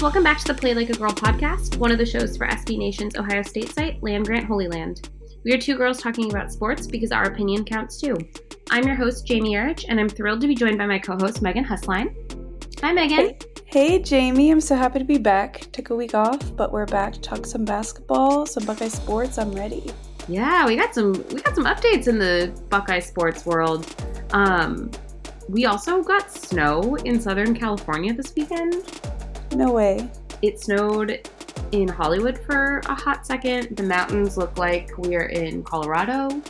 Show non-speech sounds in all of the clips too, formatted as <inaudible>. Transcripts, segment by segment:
Welcome back to the Play Like a Girl podcast, one of the shows for SB Nation's Ohio State site, Land Grant Holy Land. We are two girls talking about sports because our opinion counts too. I'm your host, Jamie Erich, and I'm thrilled to be joined by my co host, Megan Husline. Hi, Megan. Hey, hey, Jamie. I'm so happy to be back. Took a week off, but we're back to talk some basketball, some Buckeye sports. I'm ready. Yeah, we got some we got some updates in the Buckeye sports world. Um, we also got snow in Southern California this weekend. No way. It snowed in Hollywood for a hot second. The mountains look like we're in Colorado.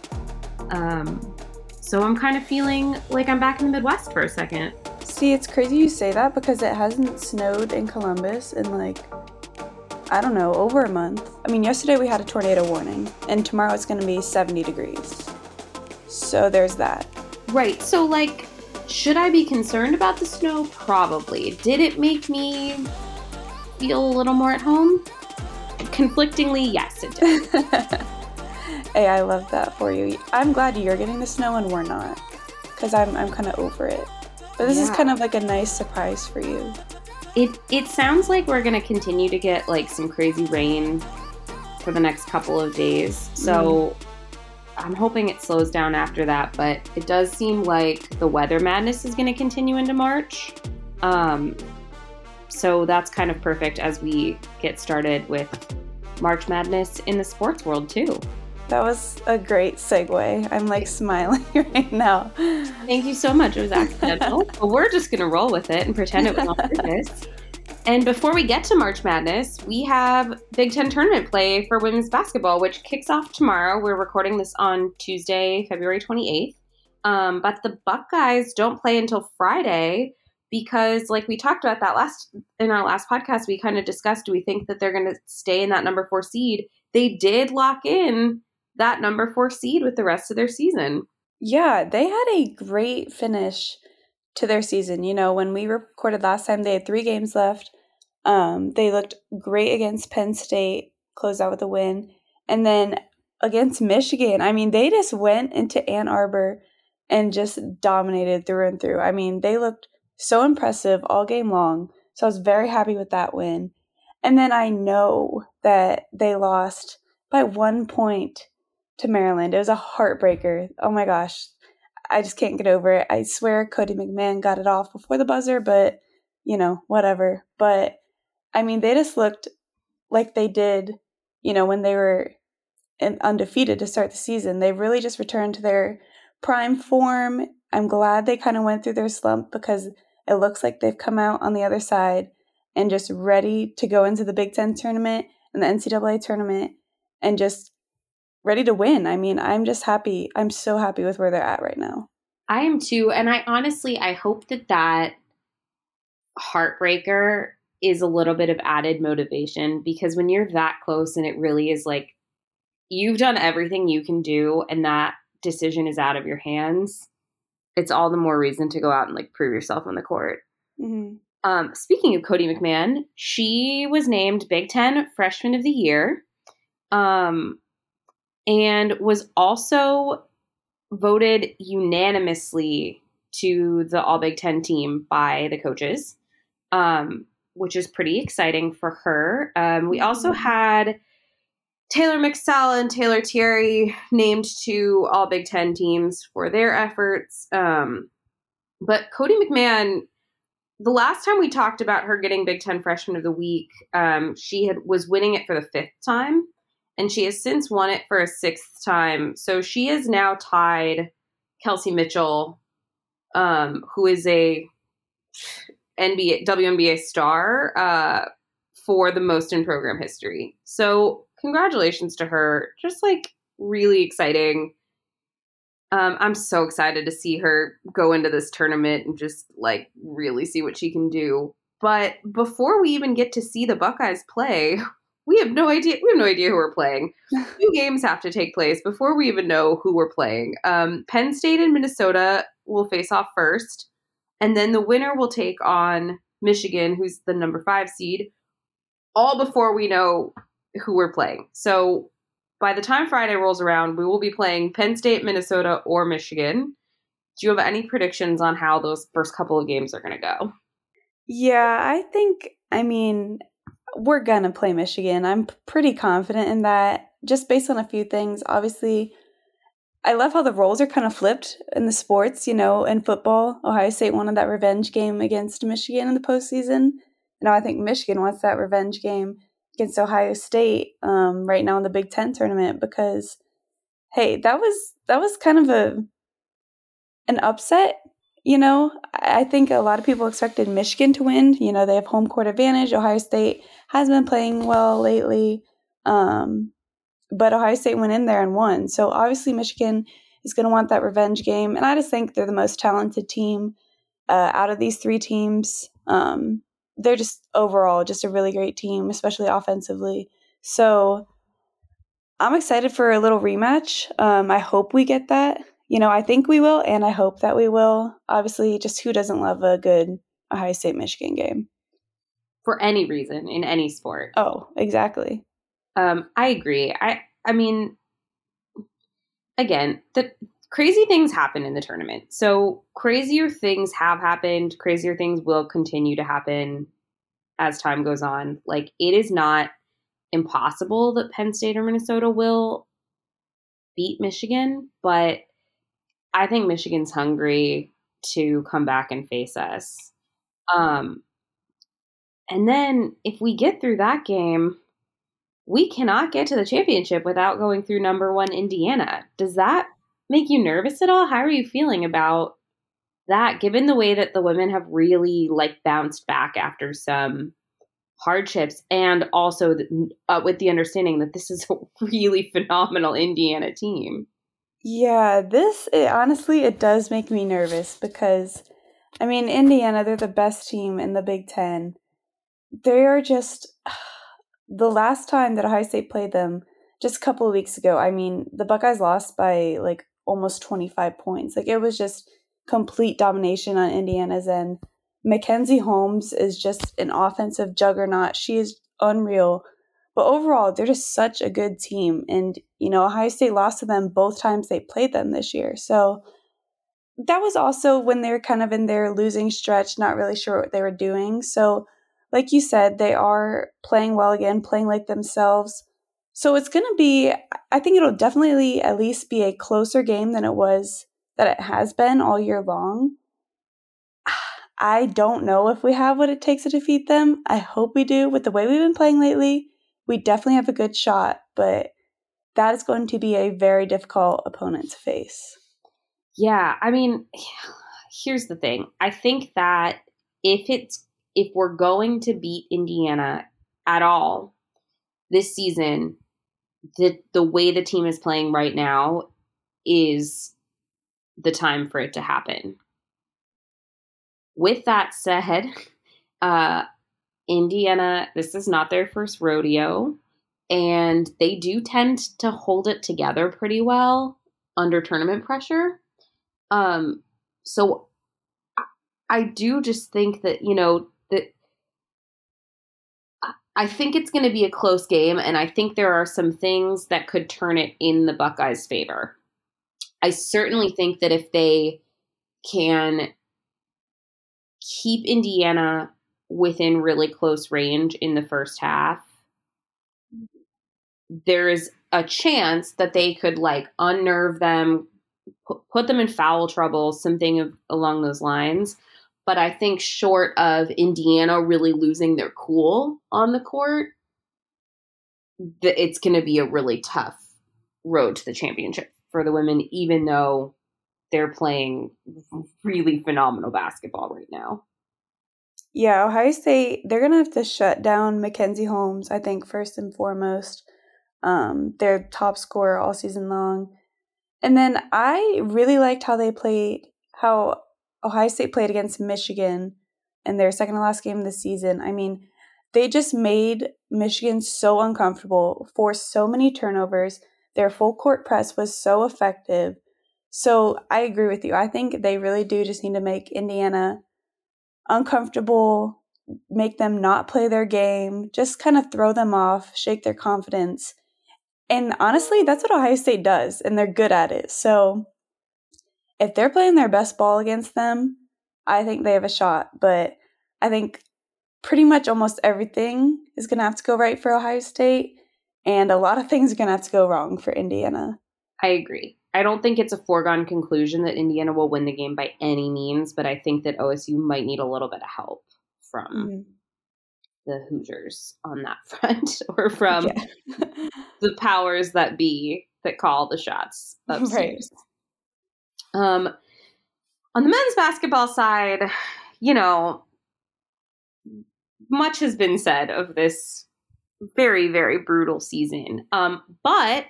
Um, so I'm kind of feeling like I'm back in the Midwest for a second. See, it's crazy you say that because it hasn't snowed in Columbus in like, I don't know, over a month. I mean, yesterday we had a tornado warning, and tomorrow it's going to be 70 degrees. So there's that. Right. So, like, should I be concerned about the snow? Probably. Did it make me feel a little more at home? Conflictingly, yes, it did. <laughs> hey, I love that for you. I'm glad you're getting the snow and we're not, because I'm I'm kind of over it. But this yeah. is kind of like a nice surprise for you. It it sounds like we're gonna continue to get like some crazy rain for the next couple of days. So mm. I'm hoping it slows down after that, but it does seem like the weather madness is going to continue into March. Um, so that's kind of perfect as we get started with March Madness in the sports world, too. That was a great segue. I'm like smiling <laughs> right now. Thank you so much. It was accidental. <laughs> but we're just going to roll with it and pretend it was on purpose. And before we get to March Madness, we have Big Ten tournament play for women's basketball, which kicks off tomorrow. We're recording this on Tuesday, February 28th. Um, but the Buckeyes don't play until Friday because, like we talked about that last in our last podcast, we kind of discussed do we think that they're going to stay in that number four seed? They did lock in that number four seed with the rest of their season. Yeah, they had a great finish to their season. You know, when we recorded last time, they had three games left. Um, they looked great against Penn State, closed out with a win. And then against Michigan, I mean, they just went into Ann Arbor and just dominated through and through. I mean, they looked so impressive all game long. So I was very happy with that win. And then I know that they lost by one point to Maryland. It was a heartbreaker. Oh my gosh. I just can't get over it. I swear Cotie McMahon got it off before the buzzer, but you know, whatever. But I mean, they just looked like they did, you know, when they were undefeated to start the season. They really just returned to their prime form. I'm glad they kind of went through their slump because it looks like they've come out on the other side and just ready to go into the Big Ten tournament and the NCAA tournament and just ready to win. I mean, I'm just happy. I'm so happy with where they're at right now. I am too. And I honestly, I hope that that heartbreaker is a little bit of added motivation because when you're that close and it really is like you've done everything you can do and that decision is out of your hands, it's all the more reason to go out and like prove yourself on the court. Mm-hmm. Um, speaking of Cotie McMahon, she was named Big Ten Freshman of the Year. Um, and was also voted unanimously to the All Big Ten team by the coaches, um, which is pretty exciting for her. Um, we also mm-hmm. had Taylor Mikesell and Taylor Thierry named to All Big Ten teams for their efforts. Um, but Cotie McMahon, the last time we talked about her getting Big Ten Freshman of the Week, um, she had was winning it for the fifth time and she has since won it for a sixth time. So she is now tied Kelsey Mitchell, um, who is a NBA WNBA star, uh, for the most in program history. So congratulations to her. Just like really exciting. Um, I'm so excited to see her go into this tournament and just like really see what she can do. But before we even get to see the Buckeyes play, <laughs> we have no idea. We have no idea who we're playing. <laughs> Two games have to take place before we even know who we're playing. Um, Penn State and Minnesota will face off first, and then the winner will take on Michigan, who's the number five seed, all before we know who we're playing. So by the time Friday rolls around, we will be playing Penn State, Minnesota, or Michigan. Do you have any predictions on how those first couple of games are going to go? Yeah, I think I mean, we're going to play Michigan. I'm pretty confident in that just based on a few things. Obviously, I love how the roles are kind of flipped in the sports. You know, in football, Ohio State wanted that revenge game against Michigan in the postseason. Now I think Michigan wants that revenge game against Ohio State um, right now in the Big Ten tournament because, hey, that was that was kind of a an upset. You know, I think a lot of people expected Michigan to win. You know, they have home court advantage. Ohio State has been playing well lately. Um, but Ohio State went in there and won. So obviously, Michigan is going to want that revenge game. And I just think they're the most talented team uh, out of these three teams. Um, they're just overall just a really great team, especially offensively. So I'm excited for a little rematch. Um, I hope we get that. You know, I think we will, and I hope that we will. Obviously, just who doesn't love a good Ohio State Michigan game? For any reason in any sport. Oh, exactly. Um, I agree. I I mean, again, the crazy things happen in the tournament. So crazier things have happened. Crazier things will continue to happen as time goes on. Like it is not impossible that Penn State or Minnesota will beat Michigan, but I think Michigan's hungry to come back and face us. Um, and then if we get through that game, we cannot get to the championship without going through number one Indiana. Does that make you nervous at all? How are you feeling about that, given the way that the women have really like bounced back after some hardships, and also uh, with the understanding that this is a <laughs> really phenomenal Indiana team? Yeah, this it, honestly it does make me nervous because I mean Indiana they're the best team in the Big 10. They are just <sighs> the last time that Ohio State played them, just a couple of weeks ago, I mean, the Buckeyes lost by like almost 25 points. Like it was just complete domination on Indiana's end. Mackenzie Holmes is just an offensive juggernaut. She is unreal. But overall, they're just such a good team. And, you know, Ohio State lost to them both times they played them this year. So that was also when they were kind of in their losing stretch, not really sure what they were doing. So like you said, they are playing well again, playing like themselves. So it's going to be, I think it'll definitely at least be a closer game than it was, that it has been all year long. <sighs> I don't know if we have what it takes to defeat them. I hope we do. With the way we've been playing lately, we definitely have a good shot, but that is going to be a very difficult opponent to face. Yeah, I mean, here's the thing. I think that if it's if we're going to beat Indiana at all this season, the the way the team is playing right now is the time for it to happen. With that said, <laughs> uh, Indiana, this is not their first rodeo, and they do tend to hold it together pretty well under tournament pressure. Um, so I do just think that, you know, that I think it's going to be a close game, and I think there are some things that could turn it in the Buckeyes' favor. I certainly think that if they can keep Indiana within really close range in the first half, there is a chance that they could like unnerve them, put them in foul trouble, something along those lines. But I think short of Indiana really losing their cool on the court, it's going to be a really tough road to the championship for the women, even though they're playing really phenomenal basketball right now. Yeah, Ohio State, they're going to have to shut down Mackenzie Holmes, I think, first and foremost. Um, their top scorer all season long. And then I really liked how they played, how Ohio State played against Michigan in their second to last game of the season. I mean, they just made Michigan so uncomfortable, forced so many turnovers. Their full court press was so effective. So I agree with you. I think they really do just need to make Indiana uncomfortable, make them not play their game, just kind of throw them off, shake their confidence. And honestly, that's what Ohio State does, and they're good at it. So if they're playing their best ball against them, I think they have a shot. But I think pretty much almost everything is going to have to go right for Ohio State, and a lot of things are going to have to go wrong for Indiana. I agree. I don't think it's a foregone conclusion that Indiana will win the game by any means, but I think that OSU might need a little bit of help from mm-hmm. the Hoosiers on that <laughs> front <laughs> or from yeah. the powers that be that call the shots <laughs> upstairs. Right. Um, on the men's basketball side, you know, much has been said of this very, very brutal season. Um, but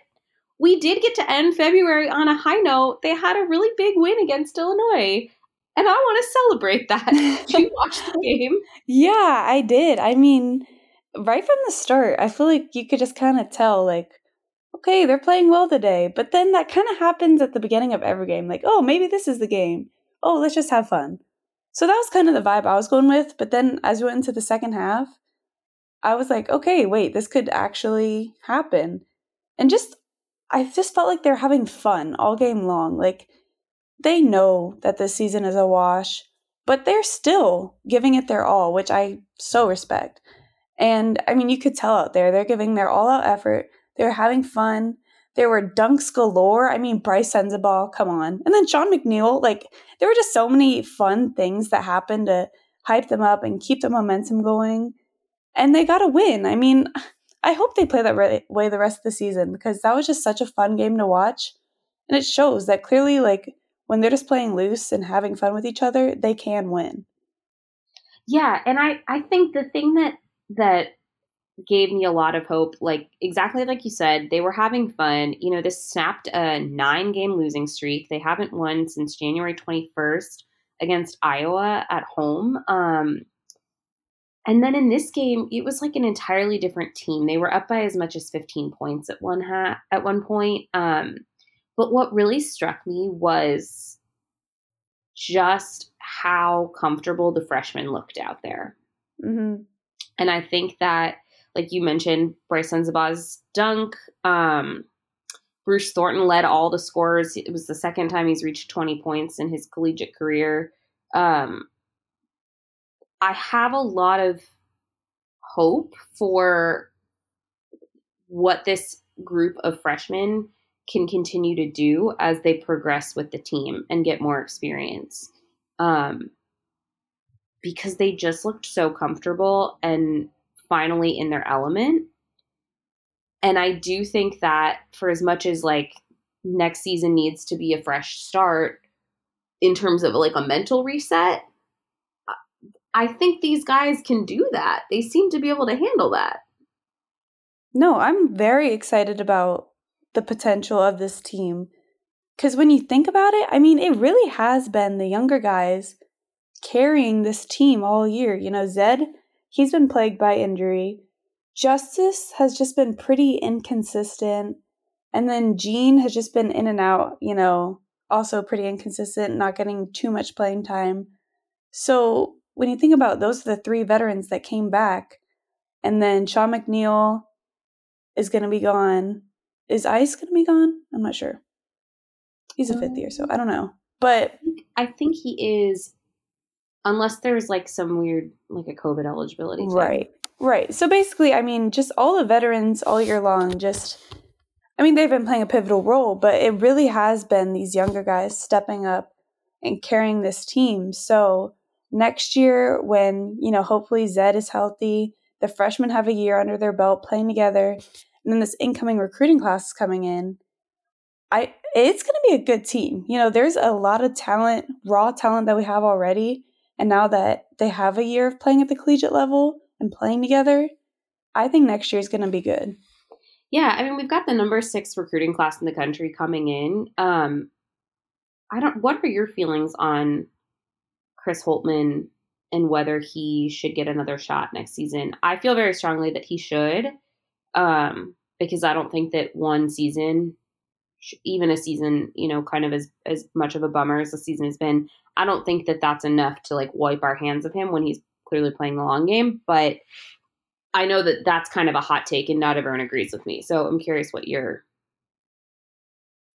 we did get to end February on a high note. They had a really big win against Illinois. And I want to celebrate that. <laughs> did you watch the game? Yeah, I did. I mean, right from the start, I feel like you could just kind of tell, like, okay, they're playing well today. But then that kind of happens at the beginning of every game. Like, oh, maybe this is the game. Oh, let's just have fun. So that was kind of the vibe I was going with. But then as we went into the second half, I was like, okay, wait, this could actually happen. And just, I just felt like they're having fun all game long. Like they know that this season is a wash, but they're still giving it their all, which I so respect. And I mean, you could tell out there, they're giving their all out effort. They're having fun. There were dunks galore. I mean, Brice Sensabaugh, come on. And then Sean McNeil, like, there were just so many fun things that happened to hype them up and keep the momentum going. And they got a win. I mean, I hope they play that re- way the rest of the season because that was just such a fun game to watch. And it shows that clearly, like, when they're just playing loose and having fun with each other, they can win. Yeah, and I I think the thing that that gave me a lot of hope. Like exactly like you said, they were having fun. You know, this snapped a nine game losing streak. They haven't won since January 21st against Iowa at home. Um, and then in this game, it was like an entirely different team. They were up by as much as 15 points at one hat at one point. Um, but what really struck me was just how comfortable the freshmen looked out there. Mm-hmm. And I think that like you mentioned, Brice Sensabaugh's dunk. Um, Bruce Thornton led all the scores. It was the second time he's reached 20 points in his collegiate career. Um, I have a lot of hope for what this group of freshmen can continue to do as they progress with the team and get more experience. Um, because they just looked so comfortable and finally in their element. And I do think that for as much as like next season needs to be a fresh start in terms of like a mental reset, I think these guys can do that. They seem to be able to handle that. No, I'm very excited about the potential of this team. Because when you think about it, I mean, it really has been the younger guys carrying this team all year. You know, Zed he's been plagued by injury. Justice has just been pretty inconsistent. And then Gene has just been in and out, you know, also pretty inconsistent, not getting too much playing time. So when you think about those are the three veterans that came back, and then Sean McNeil is going to be gone. Is Ice going to be gone? I'm not sure. He's a fifth year, so I don't know. But I think he is unless there's like some weird like a covid eligibility thing. right right so basically i mean just all the veterans all year long just i mean they've been playing a pivotal role but it really has been these younger guys stepping up and carrying this team so next year when you know hopefully zed is healthy the freshmen have a year under their belt playing together and then this incoming recruiting class is coming in i it's going to be a good team you know there's a lot of talent raw talent that we have already and now that they have a year of playing at the collegiate level and playing together, I think next year is going to be good. Yeah, I mean, we've got the number six recruiting class in the country coming in. Um, I don't. What are your feelings on Chris Holtmann and whether he should get another shot next season? I feel very strongly that he should, um, because I don't think that one season, even a season, you know, kind of as as much of a bummer as the season has been, I don't think that that's enough to like wipe our hands of him when he's clearly playing the long game. But I know that that's kind of a hot take, and not everyone agrees with me. So I'm curious what your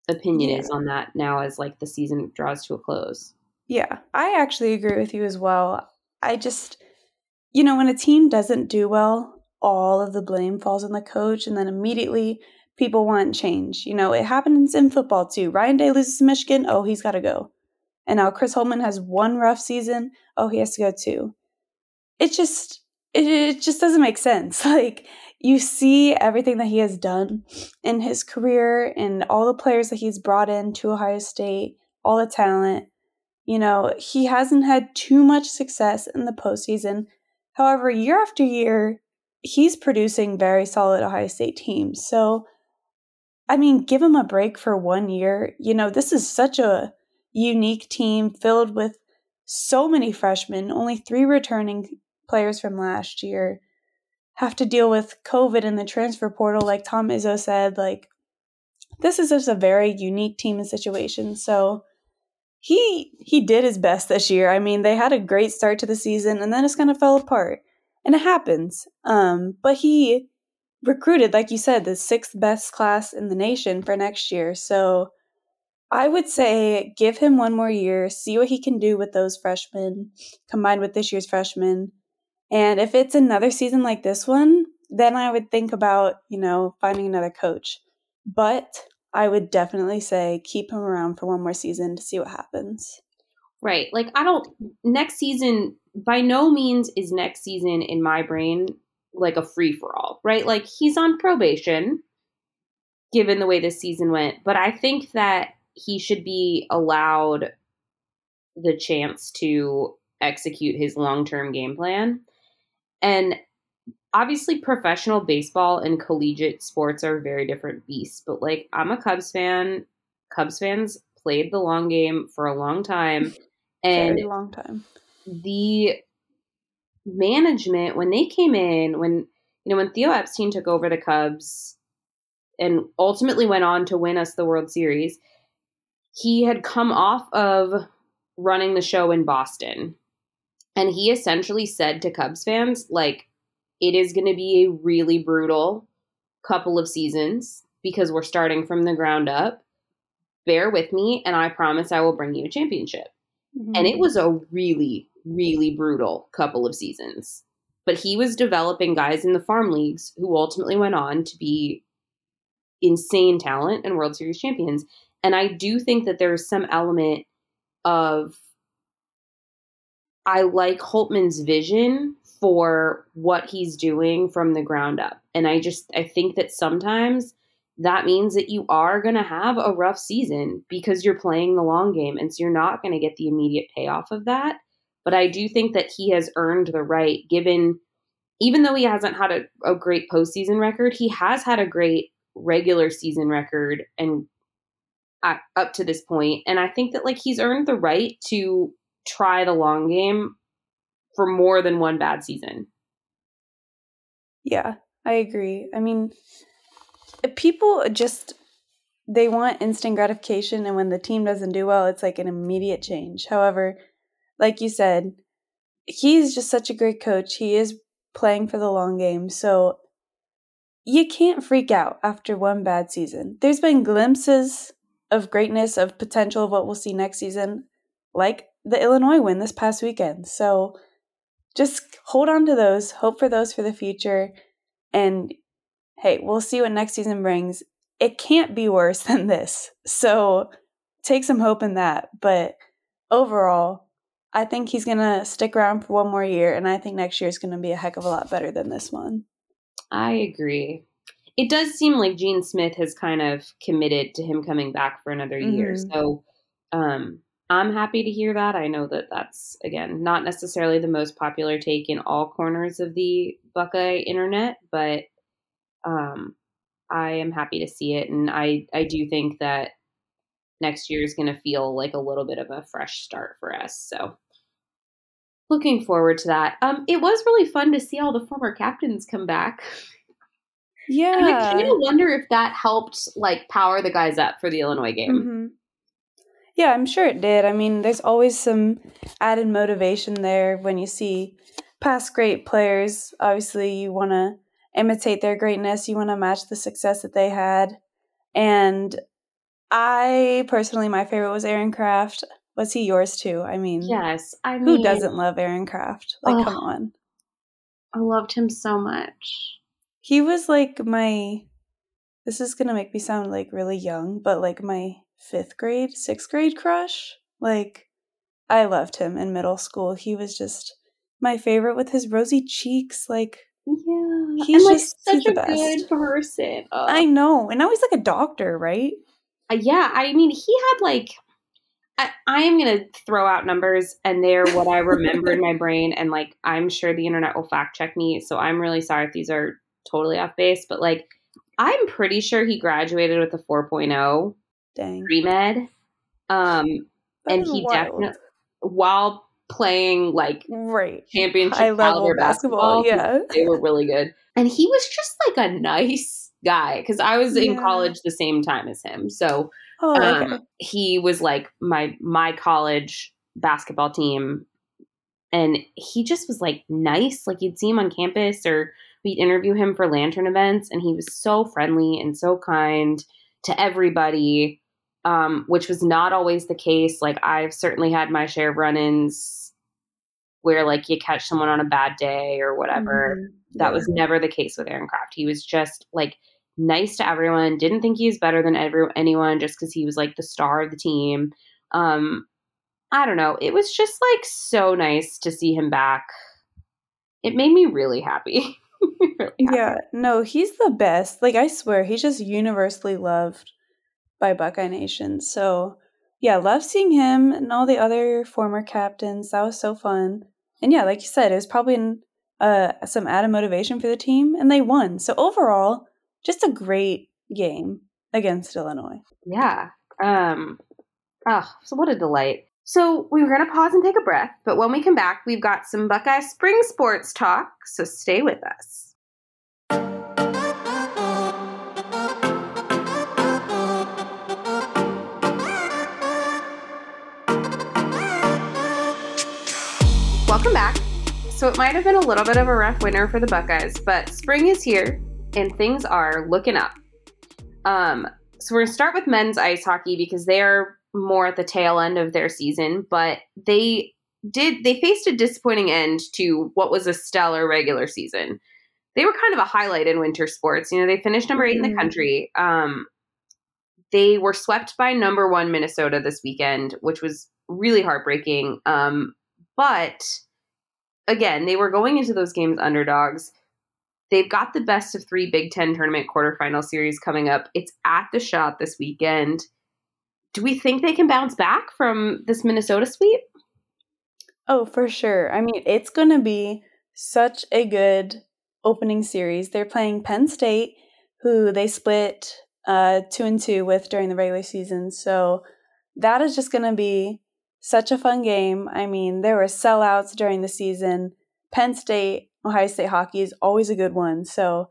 opinion yeah. is on that now as like the season draws to a close. Yeah, I actually agree with you as well. I just you know, when a team doesn't do well, all of the blame falls on the coach, and then immediately people want change. You know, it happens in football too. Ryan Day loses to Michigan, oh, he's got to go. And now Chris Holtmann has one rough season, oh, he has to go too. It just, it, it just doesn't make sense. <laughs> Like, you see everything that he has done in his career and all the players that he's brought in to Ohio State, all the talent. You know, he hasn't had too much success in the postseason. However, year after year, he's producing very solid Ohio State teams. So, I mean, give him a break for one year. You know, this is such a unique team filled with so many freshmen, only three returning players from last year have to deal with COVID and the transfer portal, like Tom Izzo said, like this is just a very unique team and situation. So he he did his best this year. I mean, they had a great start to the season and then it's kind of fell apart. And it happens. Um, but he recruited, like you said, the sixth best class in the nation for next year. So I would say give him one more year, see what he can do with those freshmen combined with this year's freshmen and if it's another season like this one, then I would think about, you know, finding another coach. But I would definitely say keep him around for one more season to see what happens. Right. Like, I don't, next season, by no means is next season in my brain like a free for all, right? Like, he's on probation given the way this season went. But I think that he should be allowed the chance to execute his long term game plan. And obviously, professional baseball and collegiate sports are very different beasts. But like, I'm a Cubs fan. Cubs fans played the long game for a long time. <laughs> And very long time. The management, when they came in, when you know, when Theo Epstein took over the Cubs and ultimately went on to win us the World Series, he had come off of running the show in Boston and he essentially said to Cubs fans, like, it is going to be a really brutal couple of seasons because we're starting from the ground up. Bear with me, and I promise I will bring you a championship. Mm-hmm. And it was a really, really brutal couple of seasons. But he was developing guys in the farm leagues who ultimately went on to be insane talent and World Series champions. And I do think that there's some element of I like Holtmann's vision for what he's doing from the ground up. And I just I think that sometimes that means that you are going to have a rough season because you're playing the long game and so you're not going to get the immediate payoff of that. But I do think that he has earned the right given even though he hasn't had a, a great postseason record, he has had a great regular season record and up to this point and i think that like he's earned the right to try the long game for more than one bad season. Yeah, I agree. I mean, people just they want instant gratification and when the team doesn't do well, it's like an immediate change. However, like you said, he's just such a great coach. He is playing for the long game. So you can't freak out after one bad season. There's been glimpses of greatness, of potential of what we'll see next season, like the Illinois win this past weekend. So just hold on to those, hope for those for the future. And hey, we'll see what next season brings. It can't be worse <laughs> than this. So take some hope in that. But overall, I think he's going to stick around for one more year. And I think next year is going to be a heck of a lot better than this one. I agree. It does seem like Gene Smith has kind of committed to him coming back for another mm-hmm. year. So, um, I'm happy to hear that. I know that that's, again, not necessarily the most popular take in all corners of the Buckeye internet, but um, I am happy to see it. And I, I do think that next year is going to feel like a little bit of a fresh start for us. So looking forward to that. Um, it was really fun to see all the former captains come back. Yeah. <laughs> And I kind of wonder if that helped like power the guys up for the Illinois game. Mm-hmm. Yeah, I'm sure it did. I mean, there's always some added motivation there when you see past great players. Obviously, you want to imitate their greatness, you want to match the success that they had. And I personally, my favorite was Aaron Craft. Was he yours too? I mean, yes. I mean, who doesn't love Aaron Craft? Like, come on. I loved him so much. He was like my this is gonna make me sound like really young, but like my fifth grade, sixth grade crush. Like I loved him in middle school. He was just my favorite with his rosy cheeks. Like Yeah. He's like just- such the a good person. Ugh. I know, and now he's like a doctor, right? Uh, yeah, I mean, he had like. I, I am going to throw out numbers, and they're what I remember in my <laughs> brain. And like, I'm sure the internet will fact check me. So I'm really sorry if these are totally off base. But like, I'm pretty sure he graduated with a 4.0 Dang, pre med. Um, and he wild. definitely, while playing like right championship high level caliber basketball. basketball, Yeah, they were really good. And he was just like a nice guy because I was in Yeah. college the same time as him. So oh okay, um, he was like my my college basketball team and he just was like nice like you'd see him on campus or we'd interview him for lantern events and he was so friendly and so kind to everybody um, which was not always the case like i've certainly had my share of run-ins where like you catch someone on a bad day or whatever Mhm. that Yeah. was never the case with Aaron Craft. He was just like nice to everyone. Didn't think he was better than every, anyone just because he was like the star of the team. Um, I don't know. It was just like so nice to see him back. It made me really happy. <laughs> really happy. Yeah, no, he's the best. Like I swear, he's just universally loved by Buckeye Nation. So yeah, love seeing him and all the other former captains. That was so fun. And yeah, like you said, it was probably uh, some added motivation for the team, and they won. So overall, just a great game against Illinois. Yeah. Um. Oh, so what a delight. So we were going to pause and take a breath, but when we come back, we've got some Buckeye Spring Sports talk. So stay with us. Welcome back. So it might have been a little bit of a rough winter for the Buckeyes, but spring is here and things are looking up. Um, so we're gonna start with men's ice hockey because they are more at the tail end of their season, but they did they faced a disappointing end to what was a stellar regular season. They were kind of a highlight in winter sports. You know, they finished number eight in the Mhm. country. Um, they were swept by number one Minnesota this weekend, which was really heartbreaking. Um, but again, they were going into those games underdogs. They've got the best of three Big Ten tournament quarterfinal series coming up. It's at the Schott this weekend. Do we think they can bounce back from this Minnesota sweep? Oh, for sure. I mean, it's going to be such a good opening series. They're playing Penn State, who they split uh, two and two with during the regular season. So that is just going to be such a fun game. I mean, there were sellouts during the season. Penn State, Ohio State hockey is always a good one. So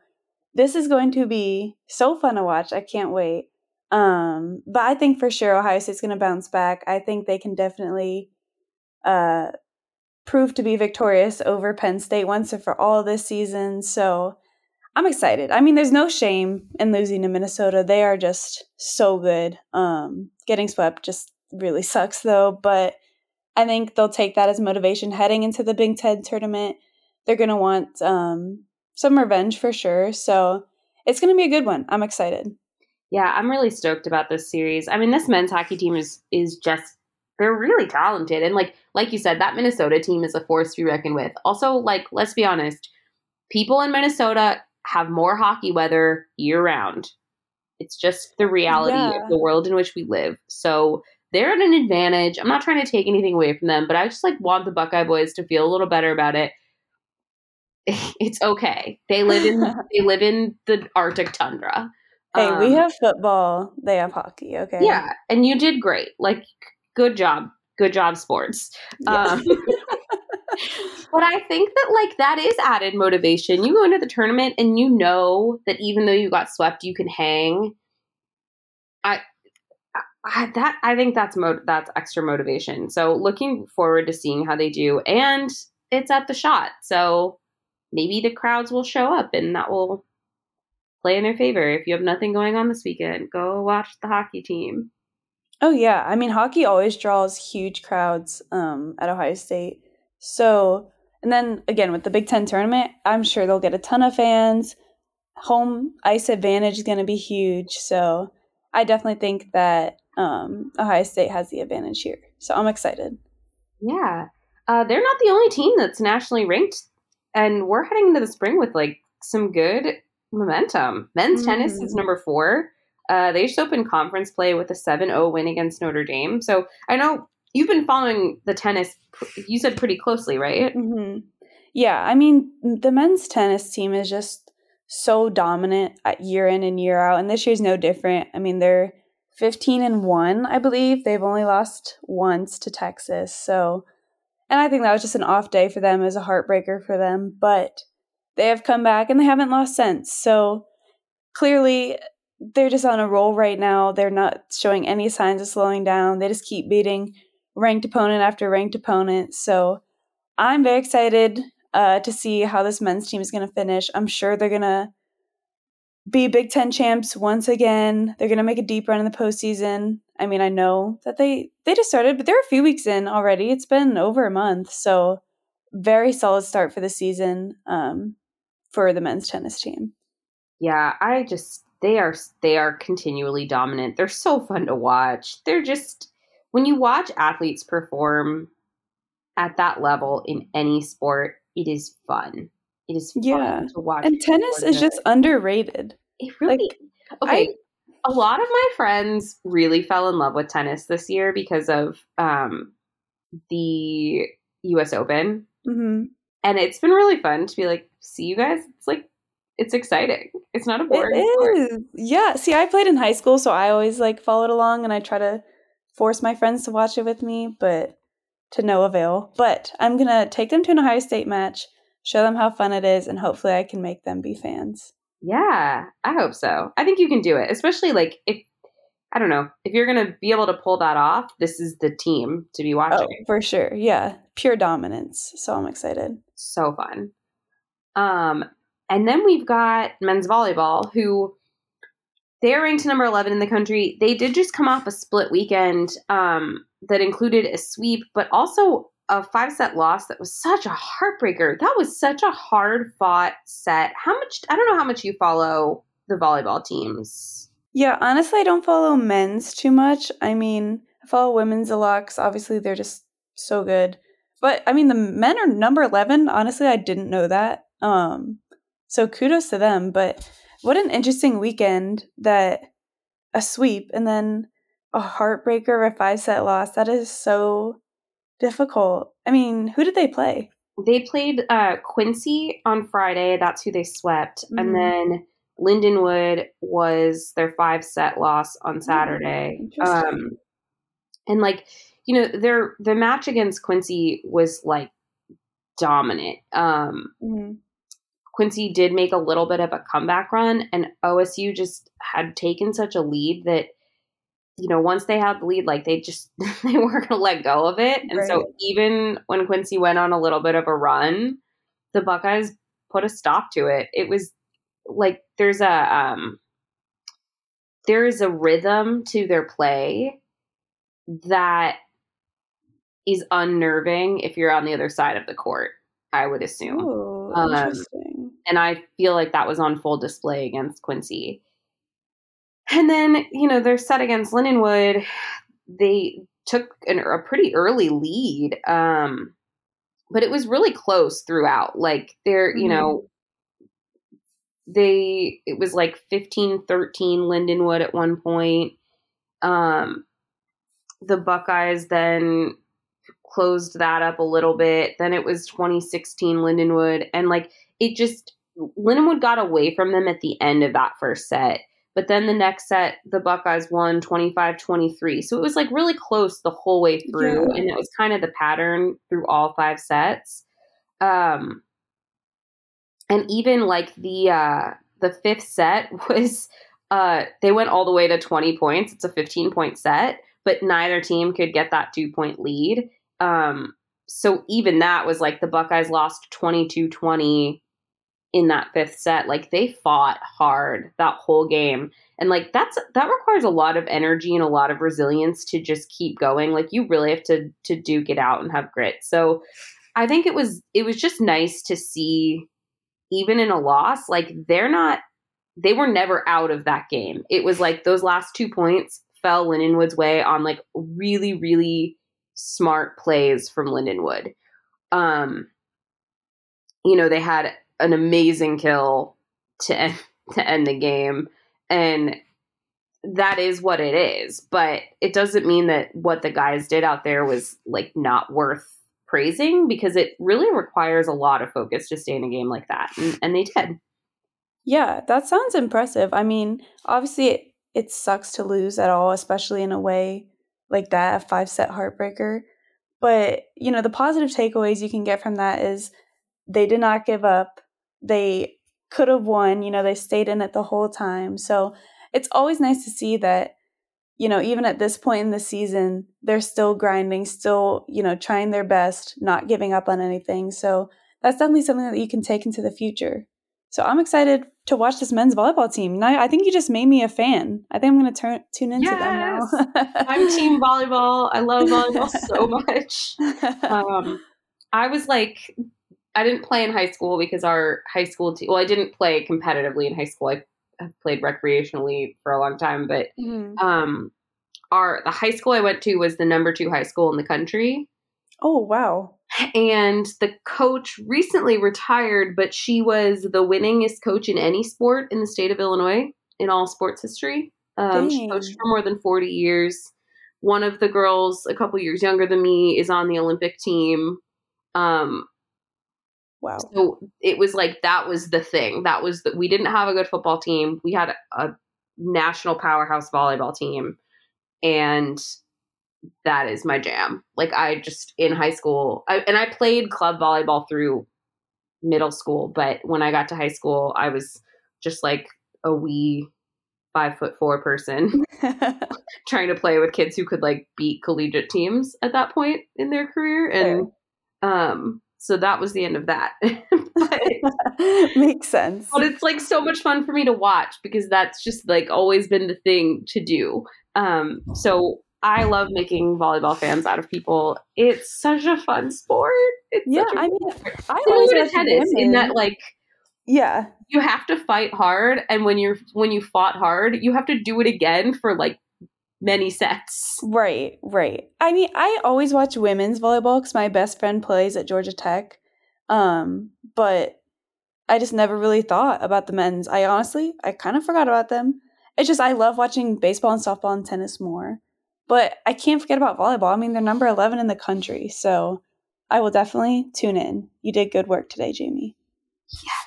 this is going to be so fun to watch. I can't wait. Um, but I think for sure Ohio State's going to bounce back. I think they can definitely uh, prove to be victorious over Penn State once and for all this season. So I'm excited. I mean, there's no shame in losing to Minnesota. They are just so good. Um, getting swept just really sucks though, but I think they'll take that as motivation heading into the Big Ten tournament. They're going to want um, some revenge for sure. So it's going to be a good one. I'm excited. Yeah, I'm really stoked about this series. I mean, this men's hockey team is is just they're really talented and like like you said, that Minnesota team is a force to be reckoned with. Also, like let's be honest, people in Minnesota have more hockey weather year round. It's just the reality Yeah. of the world in which we live. So they're at an advantage. I'm not trying to take anything away from them, but I just like want the Buckeye boys to feel a little better about it. <laughs> It's okay. They live in <laughs> they live in the Arctic tundra. Hey, we Um, have football. They have hockey. Okay. yeah, and you did great. Like, good job, good job, sports. Yeah. Um, <laughs> but I think that like that is added motivation. You go into the tournament and you know that even though you got swept, you can hang. I, I that I think that's mo- that's extra motivation. So looking forward to seeing how they do, and it's at the Schott, so maybe the crowds will show up, and that will play in their favor. If you have nothing going on this weekend, go watch the hockey team. Oh yeah, I mean hockey always draws huge crowds um, at Ohio State. So And then again with the Big Ten tournament, I'm sure they'll get a ton of fans. Home ice advantage is going to be huge. So I definitely think that um, Ohio State has the advantage here. So I'm excited. Yeah. Uh, they're not the only team that's nationally ranked. And we're heading into the spring with like some good momentum. Men's mm. tennis is number four. Uh, they just opened conference play with a 7 0 win against Notre Dame. So I know you've been following the tennis, you said pretty closely, right? Mm-hmm. Yeah. I mean, the men's tennis team is just so dominant year in and year out. And this year's no different. I mean, they're 15 and 1, I believe. They've only lost once to Texas. So, and I think that was just an off day for them as a heartbreaker for them. But they have come back and they haven't lost since. So clearly, they're just on a roll right now. They're not showing any signs of slowing down. They just keep beating ranked opponent after ranked opponent. So I'm very excited uh, to see how this men's team is going to finish. I'm sure they're going to be Big Ten champs once again. They're going to make a deep run in the postseason. I mean, I know that they they just started, but they're a few weeks in already. It's been over a month, so very solid start for the season um, for the men's tennis team. Yeah, I just they are they are continually dominant. They're so fun to watch. They're just when you watch athletes perform at that level in any sport, it is fun. It is yeah. to watch. And tennis is just underrated. It really like, okay. I, a lot of my friends really fell in love with tennis this year because of um, the U.S. Open, mm-hmm. and it's been really fun to be like, see you guys. It's like it's exciting. It's not a boring. It is. Sport. Yeah. See, I played in high school, so I always like followed along, and I try to force my friends to watch it with me, but to no avail. But I'm gonna take them to an Ohio State match, show them how fun it is, and hopefully I can make them be fans. Yeah, I hope so. I think you can do it, especially like if I don't know if you're gonna be able to pull that off. This is the team to be watching oh, for sure. Yeah, pure dominance. So I'm excited. So fun. Um, and then we've got men's volleyball, who they're ranked number 11 in the country. They did just come off a split weekend um, that included a sweep, but also a five set loss that was such a heartbreaker. That was such a hard fought set. How much, I don't know how much you follow the volleyball teams. Yeah, honestly, I don't follow men's too much. I mean, I follow women's a lot because obviously they're just so good. But I mean, the men are number 11. Honestly, I didn't know that. Um, so kudos to them. But what an interesting weekend that a sweep and then a heartbreaker, a five set loss. That is so difficult. I mean, who did they play? They played uh, Quincy on Friday. That's who they swept. Mm-hmm. And then Lindenwood was their five set loss on oh, Saturday. Um, and like, you know, their the match against Quincy was like dominant. Um, mm-hmm. Quincy did make a little bit of a comeback run, and OSU just had taken such a lead that you know once they had the lead, like they just <laughs> they weren't going to let go of it. And right. so even when Quincy went on a little bit of a run, the Buckeyes put a stop to it. It was like there's a um there is a rhythm to their play that is unnerving if you're on the other side of the court. I would assume. Ooh, um. And I feel like that was on full display against Quincy. And then, you know, they're set against Lindenwood. They took an, a pretty early lead, um, but it was really close throughout. Like, they're, mm-hmm. you know, they, it was like 15 13 Lindenwood at one point. Um, the Buckeyes then closed that up a little bit. Then it was 2016 Lindenwood. And like it just, Lindenwood got away from them at the end of that first set. But then the next set, the Buckeyes won 25 23. So it was like really close the whole way through. Yeah. And it was kind of the pattern through all five sets. Um, and even like the, uh, the fifth set <laughs> was, uh, they went all the way to 20 points. It's a 15 point set, but neither team could get that two point lead. Um, so even that was like the Buckeyes lost 22 20 in that fifth set. Like they fought hard that whole game. And like that's that requires a lot of energy and a lot of resilience to just keep going. Like you really have to to duke it out and have grit. So I think it was it was just nice to see even in a loss, like they're not they were never out of that game. It was like those last two points fell Lindenwood's way on like really, really smart plays from Lindenwood. Um, you know, they had an amazing kill to end, <laughs> to end the game, and that is what it is. But it doesn't mean that what the guys did out there was like not worth praising because it really requires a lot of focus to stay in a game like that, and, and they did. Yeah, that sounds impressive. I mean, obviously, it, it sucks to lose at all, especially in a way like that, a five set heartbreaker. But, you know, the positive takeaways you can get from that is they did not give up. They could have won, you know, they stayed in it the whole time. So it's always nice to see that, you know, even at this point in the season, they're still grinding, still, you know, trying their best, not giving up on anything. So that's definitely something that you can take into the future. So I'm excited to watch this men's volleyball team. Now I think you just made me a fan. I think I'm going to turn tune into yes. them now. <laughs> I'm team volleyball. I love volleyball so <laughs> much. Um, I was like, I didn't play in high school because our high school team. Well, I didn't play competitively in high school. I played recreationally for a long time, but mm-hmm. um, our the high school I went to was the number two high school in the country. Oh wow! and the coach recently retired, but she was the winningest coach in any sport in the state of Illinois in all sports history. Um, she coached for more than 40 years. One of the girls, a couple years younger than me, is on the Olympic team. Um, wow. So it was like that was the thing. That was that we didn't have a good football team. We had a, national powerhouse volleyball team. And that is my jam. Like I just in high school, I, and I played club volleyball through middle school, but when I got to high school, I was just like a wee five foot four person <laughs> <laughs> trying to play with kids who could like beat collegiate teams at that point in their career, and um, so that was the end of that. but, <laughs> <laughs> Makes sense. But it's like so much fun for me to watch because that's just like always been the thing to do. Um, so I love making volleyball fans out of people. It's such a fun sport. It's yeah, I mean, I always tennis women. in that like yeah, you have to fight hard, and when you're when you fought hard, you have to do it again for like many sets. Right, right. I mean, I always watch women's volleyball because my best friend plays at Georgia Tech, um, but I just never really thought about the men's. I honestly, I kind of forgot about them. It's just I love watching baseball and softball and tennis more. But I can't forget about volleyball. I mean, they're number 11 in the country. So I will definitely tune in. You did good work today, Jamie. Yes.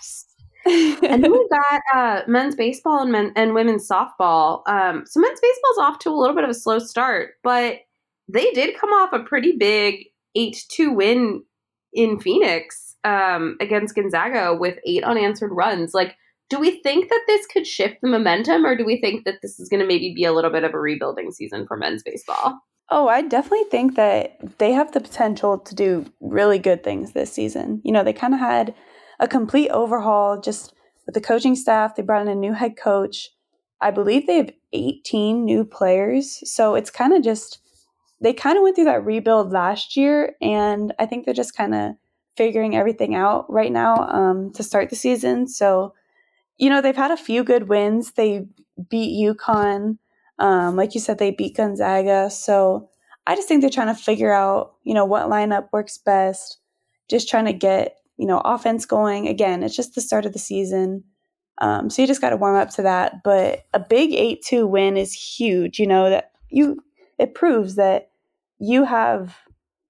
And then <laughs> we got uh, men's baseball and men and women's softball. Um, so men's baseball's off to a little bit of a slow start, but they did come off a pretty big eight two win in Phoenix um, against Gonzaga with eight unanswered runs. Like do we think that this could shift the momentum or do we think that this is going to maybe be a little bit of a rebuilding season for men's baseball? Oh, I definitely think that they have the potential to do really good things this season. You know, they kind of had a complete overhaul just with the coaching staff. They brought in a new head coach. I believe they have 18 new players. So it's kind of just, they kind of went through that rebuild last year. And I think they're just kind of figuring everything out right now um, to start the season. So you know, they've had a few good wins. They beat UConn. Um, like you said, they beat Gonzaga. So I just think they're trying to figure out, you know, what lineup works best. Just trying to get, you know, offense going. Again, it's just the start of the season. Um, so you just got to warm up to that. But a big 8 2 win is huge. You know, that you, it proves that you have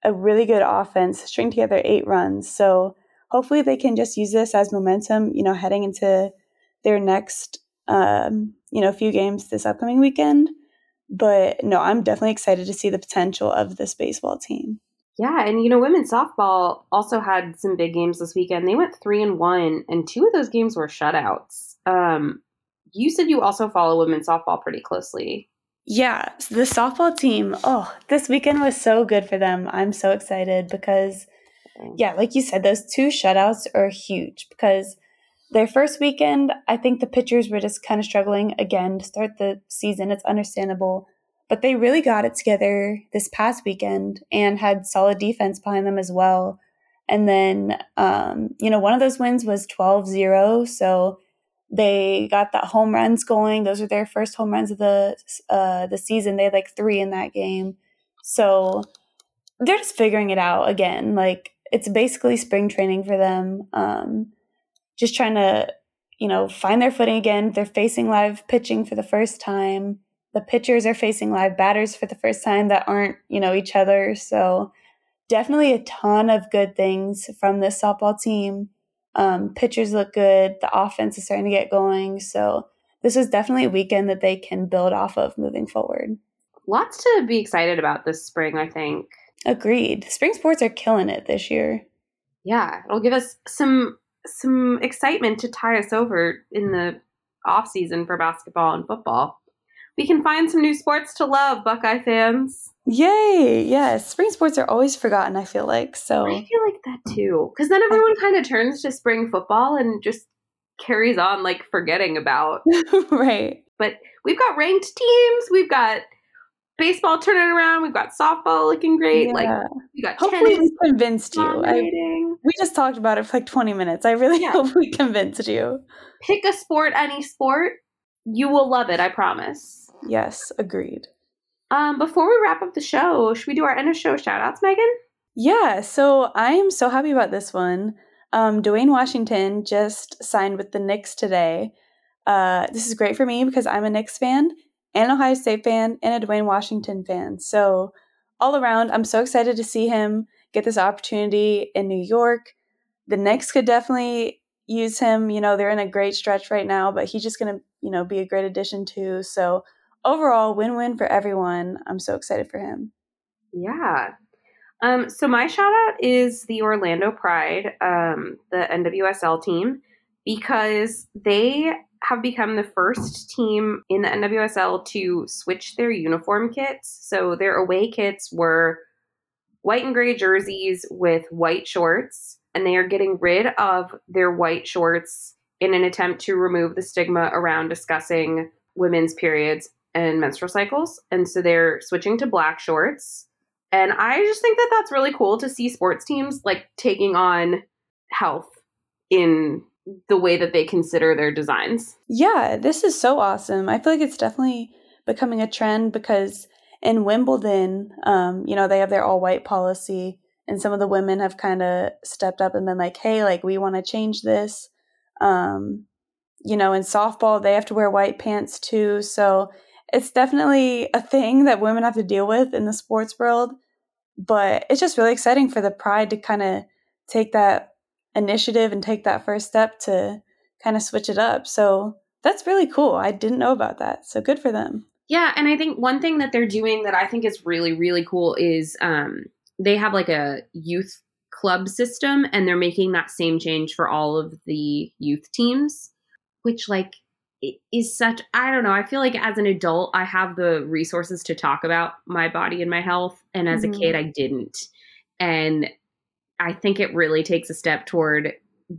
a really good offense, string together eight runs. So hopefully they can just use this as momentum, you know, heading into their next um, you know few games this upcoming weekend. But no, I'm definitely excited to see the potential of this baseball team. Yeah, and you know, women's softball also had some big games this weekend. They went three and one, and two of those games were shutouts. Um, you said you also follow women's softball pretty closely. Yeah, the softball team. Oh, this weekend was so good for them. I'm so excited because, yeah, like you said, those two shutouts are huge because their first weekend, I think the pitchers were just kind of struggling again to start the season. It's understandable. But they really got it together this past weekend and had solid defense behind them as well. And then, um, you know, one of those wins was 12 0. So they got the home runs going. Those are their first home runs of the uh, the season. They had like three in that game. So they're just figuring it out again. Like it's basically spring training for them. Um, just trying to, you know, find their footing again. They're facing live pitching for the first time. The pitchers are facing live batters for the first time that aren't, you know, each other. So definitely a ton of good things from this softball team. Um, pitchers look good. The offense is starting to get going. So this is definitely a weekend that they can build off of moving forward. Lots to be excited about this spring, I think. Agreed. Spring sports are killing it this year. Yeah, it'll give us some some excitement to tie us over in the off season for basketball and football. We can find some new sports to love, Buckeye fans. Yay! Yes, spring sports are always forgotten. I feel like so. I feel like that too, because then everyone kind of turns to spring football and just carries on like forgetting about. <laughs> right. But we've got ranked teams. We've got baseball turning around. We've got softball looking great. Yeah. Like we got hopefully we convinced you. I, we just talked about it for like twenty minutes. I really yeah. hope we convinced you. Pick a sport, any sport. You will love it. I promise. Yes, agreed. Um, before we wrap up the show, should we do our end of show shout outs, Megan? Yeah, so I am so happy about this one. Um, Duane Washington just signed with the Knicks today. Uh, this is great for me because I'm a Knicks fan and Ohio State fan and a Duane Washington fan. So, all around, I'm so excited to see him get this opportunity in New York. The Knicks could definitely use him. You know, they're in a great stretch right now, but he's just going to, you know, be a great addition too. So, overall, win win for everyone. I'm so excited for him. Yeah. Um, so, my shout out is the Orlando Pride, um, the NWSL team, because they have become the first team in the NWSL to switch their uniform kits. So their away kits were white and gray jerseys with white shorts, and they are getting rid of their white shorts in an attempt to remove the stigma around discussing women's periods and menstrual cycles. And so they're switching to black shorts. And I just think that that's really cool to see sports teams like taking on health in the way that they consider their designs. Yeah, this is so awesome. I feel like it's definitely becoming a trend because in Wimbledon, um, you know, they have their all white policy, and some of the women have kind of stepped up and been like, hey, like, we want to change this. Um, you know, in softball, they have to wear white pants too. So it's definitely a thing that women have to deal with in the sports world. But it's just really exciting for the pride to kind of take that initiative and take that first step to kind of switch it up. So that's really cool. I didn't know about that. So good for them. Yeah, and I think one thing that they're doing that I think is really really cool is um, they have like a youth club system and they're making that same change for all of the youth teams, which like is such I don't know, I feel like as an adult I have the resources to talk about my body and my health and as mm-hmm. a kid I didn't. And I think it really takes a step toward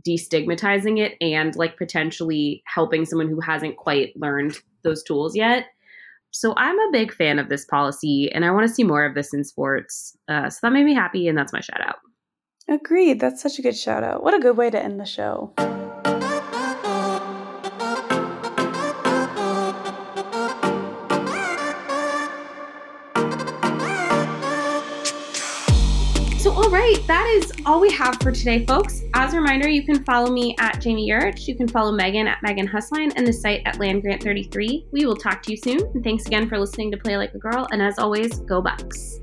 destigmatizing it and like potentially helping someone who hasn't quite learned those tools yet. So I'm a big fan of this policy and I want to see more of this in sports. Uh, so that made me happy and that's my shout out. Agreed. That's such a good shout out. What a good way to end the show. That is all we have for today, folks. As a reminder, you can follow me at Jamie Urich. You can follow Megan at Megan Husline and the site at LandGrant33. We will talk to you soon. And thanks again for listening to Play Like a Girl. And as always, go Bucks.